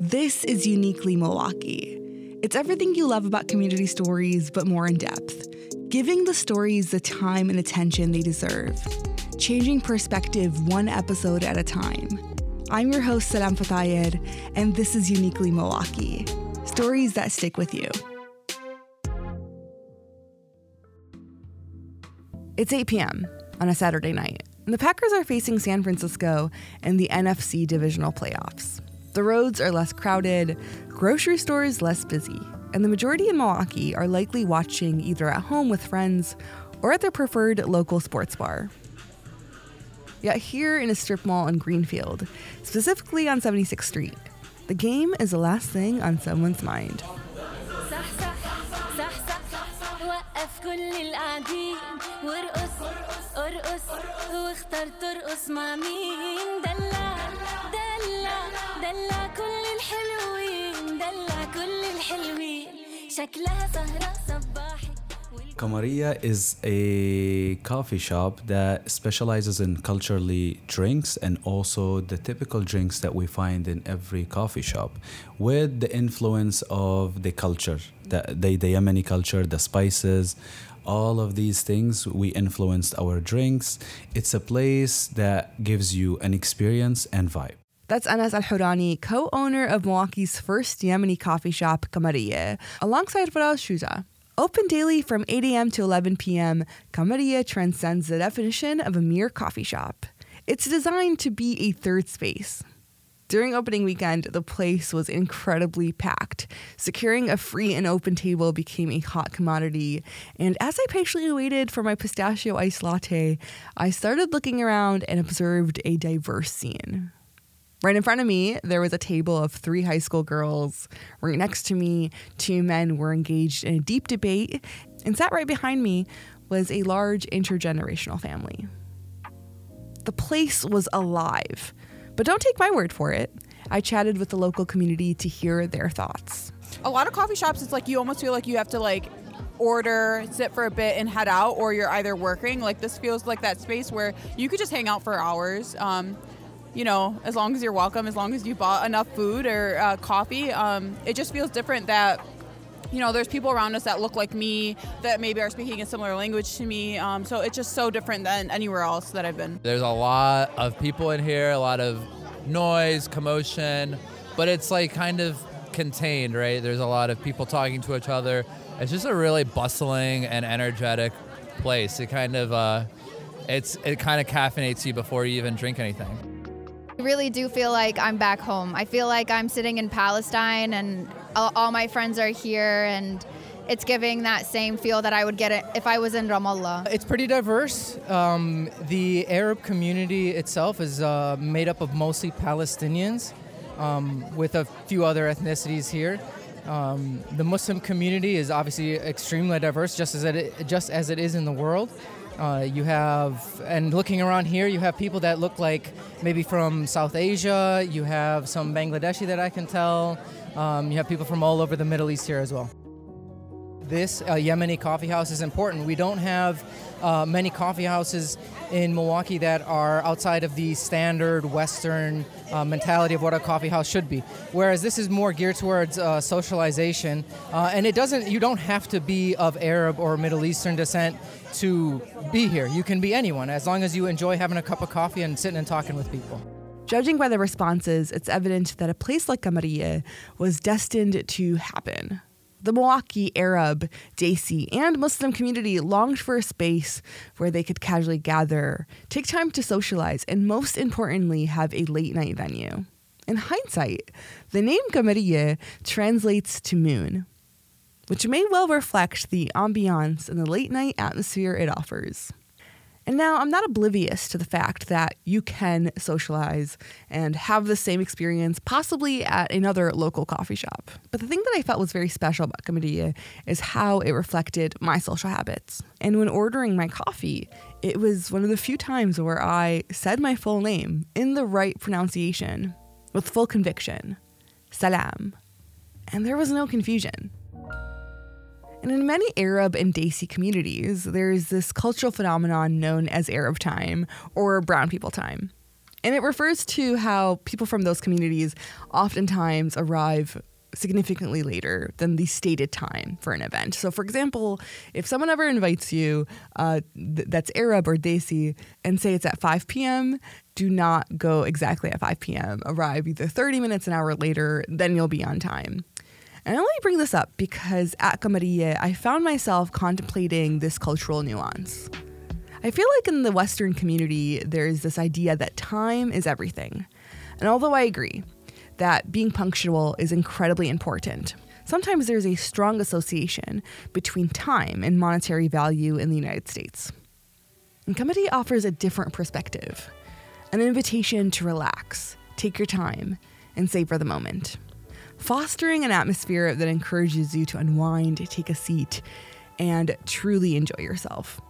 This is Uniquely Milwaukee. It's everything you love about community stories, but more in depth, giving the stories the time and attention they deserve, changing perspective one episode at a time. I'm your host, Salam Fatayer, and this is Uniquely Milwaukee stories that stick with you. It's 8 p.m. on a Saturday night, and the Packers are facing San Francisco in the NFC divisional playoffs. The roads are less crowded, grocery stores less busy, and the majority in Milwaukee are likely watching either at home with friends or at their preferred local sports bar. Yet here in a strip mall in Greenfield, specifically on 76th Street, the game is the last thing on someone's mind. دلع كل الحلوين دلع كل الحلوين شكلها سهرة صباحي Qamaria is a coffee shop that specializes in culturally drinks and also the typical drinks that we find in every coffee shop with the influence of the culture, the, the, the Yemeni culture, the spices, all of these things we influenced our drinks. It's a place that gives you an experience and vibe that's Anas Al Hurani, co owner of Milwaukee's first Yemeni coffee shop, Qamaria, alongside Faraz Shuja. Open daily from 8 a.m. to 11 p.m., Qamaria transcends the definition of a mere coffee shop. It's designed to be a third space, during opening weekend, the place was incredibly packed. Securing a free and open table became a hot commodity. And as I patiently waited for my pistachio iced latte, I started looking around and observed a diverse scene. Right in front of me, there was a table of three high school girls. Right next to me, two men were engaged in a deep debate. And sat right behind me was a large intergenerational family. The place was alive. But don't take my word for it. I chatted with the local community to hear their thoughts. A lot of coffee shops, it's like you almost feel like you have to like order, sit for a bit, and head out, or you're either working. Like this feels like that space where you could just hang out for hours. Um, you know, as long as you're welcome, as long as you bought enough food or uh, coffee, um, it just feels different that you know, there's people around us that look like me that maybe are speaking a similar language to me. Um, so it's just so different than anywhere else that I've been. There's a lot of people in here, a lot of noise, commotion, but it's like kind of contained, right? There's a lot of people talking to each other. It's just a really bustling and energetic place. It kind of, uh, it's it kind of caffeinates you before you even drink anything. I really do feel like I'm back home. I feel like I'm sitting in Palestine and all, my friends are here and it's giving that same feel that I would get if I was in Ramallah. It's pretty diverse. Um, the Arab community itself is uh, made up of mostly Palestinians, um, with a few other ethnicities here. Um, the Muslim community is obviously extremely diverse, just as it just as it is in the world. Uh, you have, and looking around here, you have people that look like maybe from South Asia. You have some Bangladeshi that I can tell. Um, you have people from all over the Middle East here as well. This uh, Yemeni coffee house is important. We don't have uh, many coffee houses in Milwaukee that are outside of the standard Western uh, mentality of what a coffee house should be. Whereas this is more geared towards uh, socialization, uh, and it doesn't. You don't have to be of Arab or Middle Eastern descent to be here. You can be anyone as long as you enjoy having a cup of coffee and sitting and talking with people. Judging by the responses, it's evident that a place like Qamaria was destined to happen. The Milwaukee Arab, Desi, and Muslim community longed for a space where they could casually gather, take time to socialize, and most importantly, have a late night venue. In hindsight, the name Qamaria translates to moon, which may well reflect the ambiance and the late night atmosphere it offers. And now I'm not oblivious to the fact that you can socialize and have the same experience possibly at another local coffee shop. But the thing that I felt was very special about Qamaria is how it reflected my social habits. And when ordering my coffee, it was one of the few times where I said my full name in the right pronunciation with full conviction Salam. And there was no confusion. And in many Arab and Desi communities, there's this cultural phenomenon known as Arab time or brown people time. And it refers to how people from those communities oftentimes arrive significantly later than the stated time for an event. So, for example, if someone ever invites you uh, th- that's Arab or Desi and say it's at 5 p.m., do not go exactly at 5 p.m. Arrive either 30 minutes, an hour later, then you'll be on time. And I only bring this up because at Qamaria, I found myself contemplating this cultural nuance. I feel like in the Western community, there's this idea that time is everything. And although I agree, that being punctual is incredibly important. Sometimes there's a strong association between time and monetary value in the United States. And Qamaria offers a different perspective an invitation to relax, take your time, and savor the moment. Fostering an atmosphere that encourages you to unwind, take a seat, and truly enjoy yourself.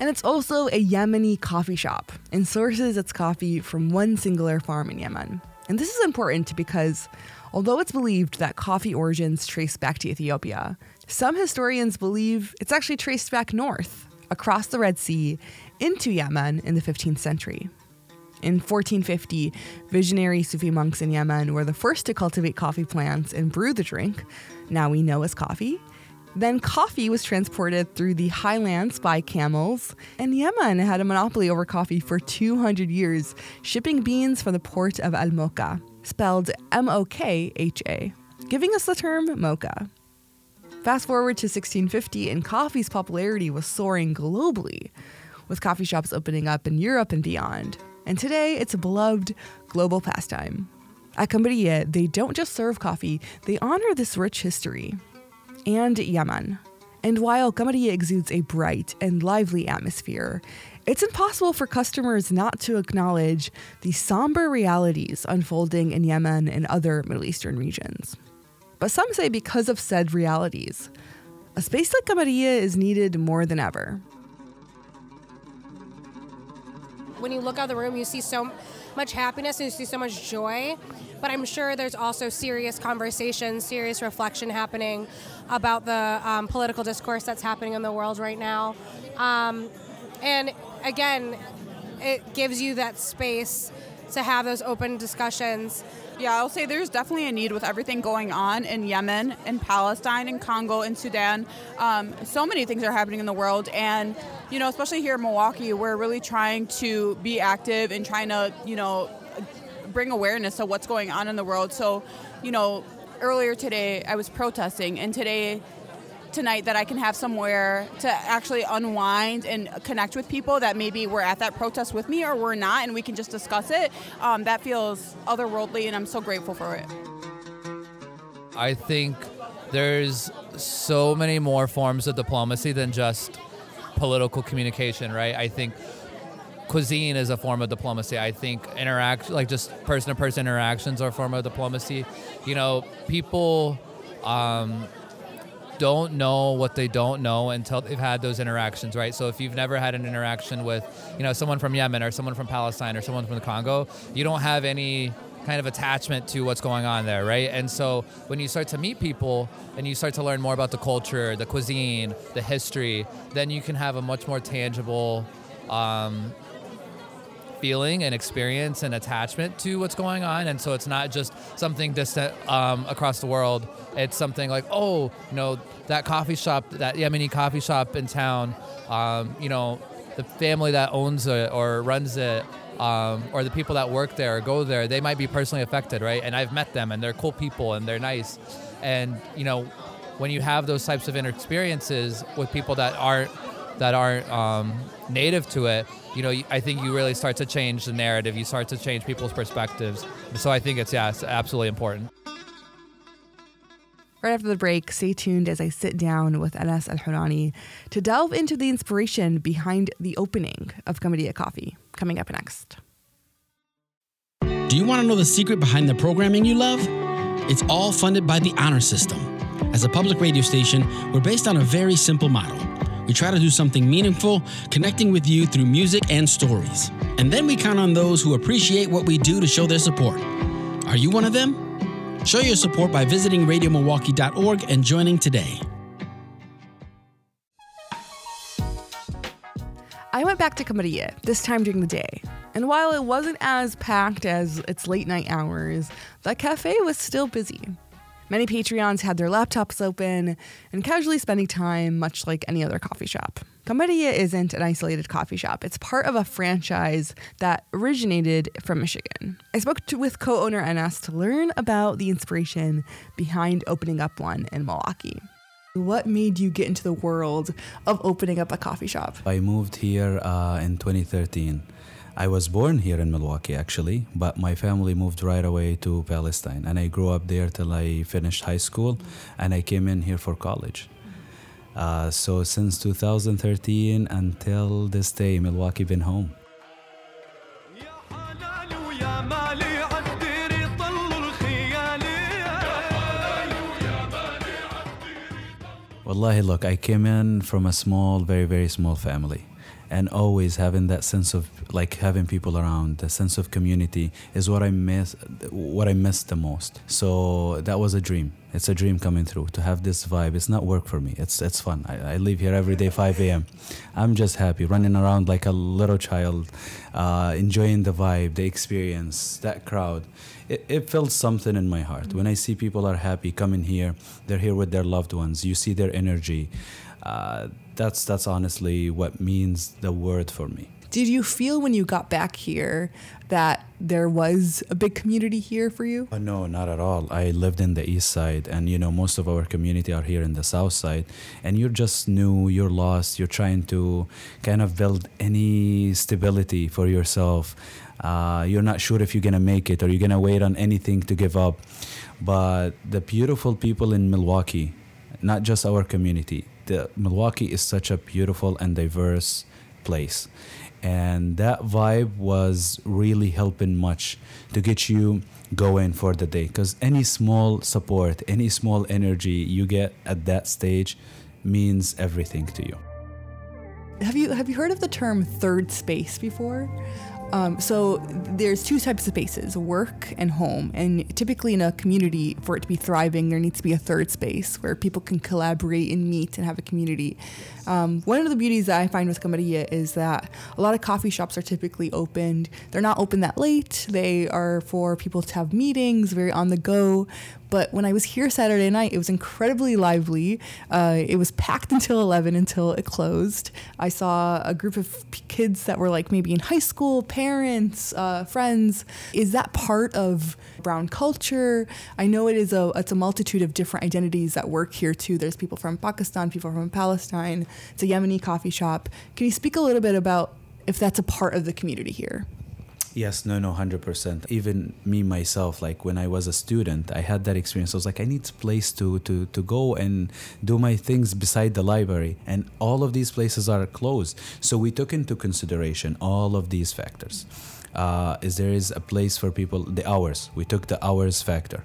And it's also a Yemeni coffee shop and sources its coffee from one singular farm in Yemen. And this is important because although it's believed that coffee origins trace back to Ethiopia, some historians believe it's actually traced back north, across the Red Sea, into Yemen in the 15th century. In 1450, visionary Sufi monks in Yemen were the first to cultivate coffee plants and brew the drink, now we know as coffee, then coffee was transported through the highlands by camels, and Yemen had a monopoly over coffee for 200 years, shipping beans from the port of Al Mokha, spelled M O K H A, giving us the term mocha. Fast forward to 1650, and coffee's popularity was soaring globally, with coffee shops opening up in Europe and beyond. And today, it's a beloved global pastime. At Qamaria, they don't just serve coffee, they honor this rich history and Yemen. And while Qamaria exudes a bright and lively atmosphere, it's impossible for customers not to acknowledge the somber realities unfolding in Yemen and other Middle Eastern regions. But some say because of said realities, a space like Qamaria is needed more than ever. When you look out the room, you see so much happiness and you see so much joy. But I'm sure there's also serious conversation, serious reflection happening about the um, political discourse that's happening in the world right now. Um, and again, it gives you that space to have those open discussions. Yeah, I'll say there's definitely a need with everything going on in Yemen, in Palestine, in Congo, in Sudan. Um, so many things are happening in the world, and you know, especially here in Milwaukee, we're really trying to be active and trying to, you know, bring awareness to what's going on in the world. So, you know, earlier today I was protesting, and today tonight that I can have somewhere to actually unwind and connect with people that maybe were at that protest with me or were not, and we can just discuss it. Um, that feels otherworldly, and I'm so grateful for it. I think there's so many more forms of diplomacy than just political communication, right? I think cuisine is a form of diplomacy. I think interact like just person to person interactions are a form of diplomacy. You know, people um, don't know what they don't know until they've had those interactions, right? So if you've never had an interaction with, you know, someone from Yemen or someone from Palestine or someone from the Congo, you don't have any kind of attachment to what's going on there, right? And so when you start to meet people and you start to learn more about the culture, the cuisine, the history, then you can have a much more tangible um, feeling and experience and attachment to what's going on. And so it's not just something distant um, across the world. It's something like, oh, you know, that coffee shop, that Yemeni coffee shop in town, um, you know, the family that owns it or runs it, um, or the people that work there or go there, they might be personally affected, right? And I've met them and they're cool people and they're nice. And, you know, when you have those types of experiences with people that aren't that aren't um, native to it, you know, I think you really start to change the narrative. You start to change people's perspectives. So I think it's yeah, it's absolutely important. Right after the break, stay tuned as I sit down with Anas Al Hurani to delve into the inspiration behind the opening of Qamaria Coffee. Coming up next. Do you want to know the secret behind the programming you love? It's all funded by the Honor System. As a public radio station, we're based on a very simple model we try to do something meaningful, connecting with you through music and stories. And then we count on those who appreciate what we do to show their support. Are you one of them? Show your support by visiting radiomilwaukee.org and joining today. I went back to Qamaria, this time during the day. And while it wasn't as packed as its late night hours, the cafe was still busy. Many Patreons had their laptops open and casually spending time, much like any other coffee shop. Qamaria isn't an isolated coffee shop. It's part of a franchise that originated from Michigan. I spoke to, with co owner Anas to learn about the inspiration behind opening up one in Milwaukee. What made you get into the world of opening up a coffee shop? I moved here uh, in 2013. I was born here in Milwaukee actually, but my family moved right away to Palestine and I grew up there till I finished high school and I came in here for college. Uh, so since 2013 until this day, Milwaukee been home. Wallahi, look, I came in from a small, very, very small family. And always having that sense of like having people around, the sense of community is what I miss, what I miss the most. So that was a dream. It's a dream coming through to have this vibe. It's not work for me. It's it's fun. I, I leave here every day 5 a.m. I'm just happy, running around like a little child, uh, enjoying the vibe, the experience, that crowd. It, it fills something in my heart. When I see people are happy coming here, they're here with their loved ones. You see their energy. Uh, that's that's honestly what means the word for me. Did you feel when you got back here that there was a big community here for you? Uh, no, not at all. I lived in the east side, and you know, most of our community are here in the south side. And you're just new, you're lost, you're trying to kind of build any stability for yourself. Uh, you're not sure if you're gonna make it or you're gonna wait on anything to give up. But the beautiful people in Milwaukee, not just our community, the Milwaukee is such a beautiful and diverse place. And that vibe was really helping much to get you going for the day. Because any small support any small energy you get at that stage means everything to you. Have you have you heard of the term third space before um, so there's two types of spaces work and home and typically in a community for it to be thriving there needs to be a third space where people can collaborate and meet and have a community um, one of the beauties that I find with Qamaria is that a lot of coffee shops are typically opened. They're not open that late. They are for people to have meetings, very on the go. But when I was here Saturday night, it was incredibly lively. Uh, it was packed until 11 until it closed. I saw a group of kids that were like maybe in high school, parents, uh, friends. Is that part of brown culture? I know it is a it's a multitude of different identities that work here too. There's people from Pakistan, people from Palestine. It's a Yemeni coffee shop. Can you speak a little bit about if that's a part of the community here? Yes, no, no, 100%. Even me myself, like when I was a student, I had that experience. I was like, I need a place to, to, to go and do my things beside the library. And all of these places are closed. So we took into consideration all of these factors. Uh, is there is a place for people, the hours. We took the hours factor.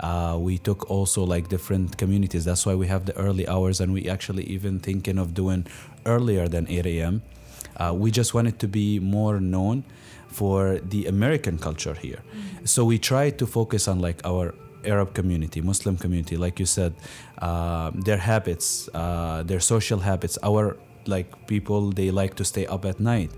Uh, we took also like different communities. That's why we have the early hours, and we actually even thinking of doing earlier than 8 a.m. Uh, we just wanted to be more known for the American culture here. Mm-hmm. So we try to focus on like our Arab community, Muslim community, like you said, uh, their habits, uh, their social habits. Our like people they like to stay up at night,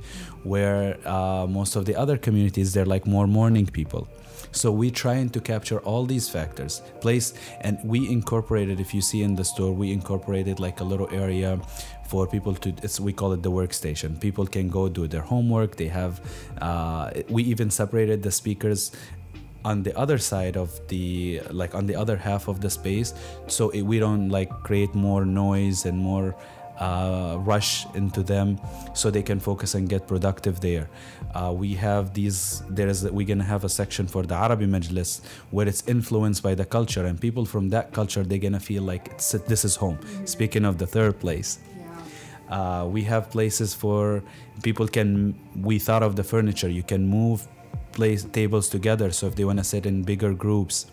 where uh, most of the other communities they're like more morning people. So we're trying to capture all these factors, place, and we incorporated. If you see in the store, we incorporated like a little area for people to we call it the workstation. People can go do their homework. They have uh, we even separated the speakers on the other side of the like on the other half of the space. So it, we don't like create more noise and more uh, rush into them so they can focus and get productive there. Uh, we have these, there is, we're gonna have a section for the Arabi Majlis where it's influenced by the culture and people from that culture, they're gonna feel like this is home. Speaking of the third place. Uh, we have places for people can we thought of the furniture you can move place tables together so if they want to sit in bigger groups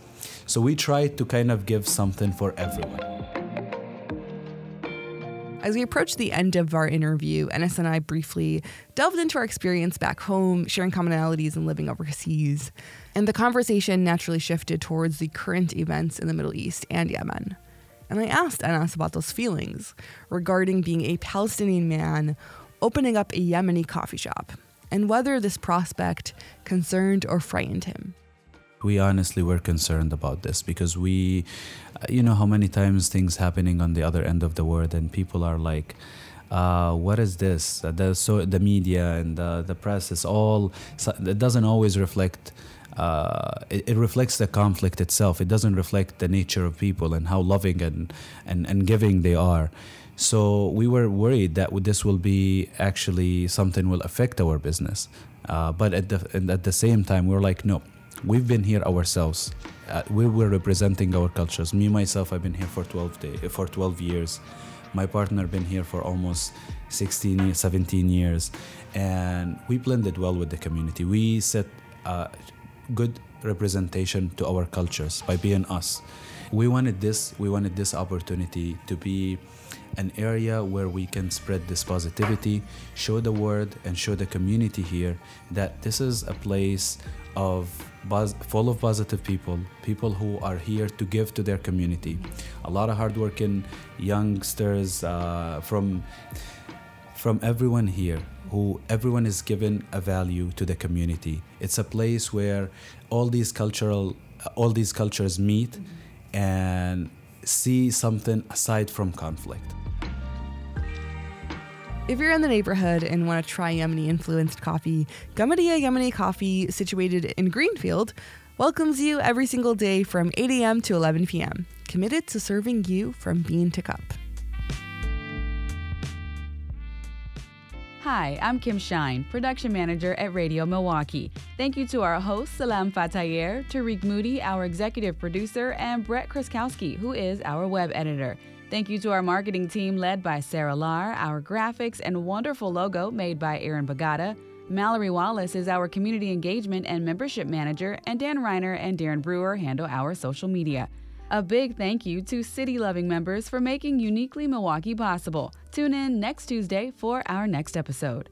so we try to kind of give something for everyone as we approached the end of our interview, Anas and I briefly delved into our experience back home, sharing commonalities and living overseas. And the conversation naturally shifted towards the current events in the Middle East and Yemen. And I asked Anas about those feelings regarding being a Palestinian man opening up a Yemeni coffee shop and whether this prospect concerned or frightened him. We honestly were concerned about this because we, you know, how many times things happening on the other end of the world and people are like, uh, what is this? Uh, the so the media and the, the press is all. It doesn't always reflect. Uh, it, it, reflects the conflict itself. It doesn't reflect the nature of people and how loving and, and, and giving they are. So we were worried that this will be actually something will affect our business. Uh, but at the at the same time, we we're like, no, we've been here ourselves. Uh, we were representing our cultures. Me myself, I've been here for 12 day, for 12 years. My partner been here for almost 16, 17 years, and we blended well with the community. We set uh, good representation to our cultures by being us. We wanted this. We wanted this opportunity to be an area where we can spread this positivity, show the world and show the community here that this is a place of full of positive people, people who are here to give to their community. A lot of hardworking youngsters uh, from from everyone here who everyone is given a value to the community. It's a place where all these cultural all these cultures meet mm-hmm. and see something aside from conflict. If you're in the neighborhood and want to try Yemeni influenced coffee, Qamaria Yemeni Coffee, situated in Greenfield, welcomes you every single day from 8 a.m. to 11 p.m., committed to serving you from bean to cup. Hi, I'm Kim Shine, production manager at Radio Milwaukee. Thank you to our host, Salam Fatayer, Tarik Moody, our executive producer, and Brett Kraskowski, who is our web editor. Thank you to our marketing team led by Sarah Lar, our graphics and wonderful logo made by Aaron Bagata. Mallory Wallace is our community engagement and membership manager, and Dan Reiner and Darren Brewer handle our social media. A big thank you to City Loving members for making Uniquely Milwaukee possible. Tune in next Tuesday for our next episode.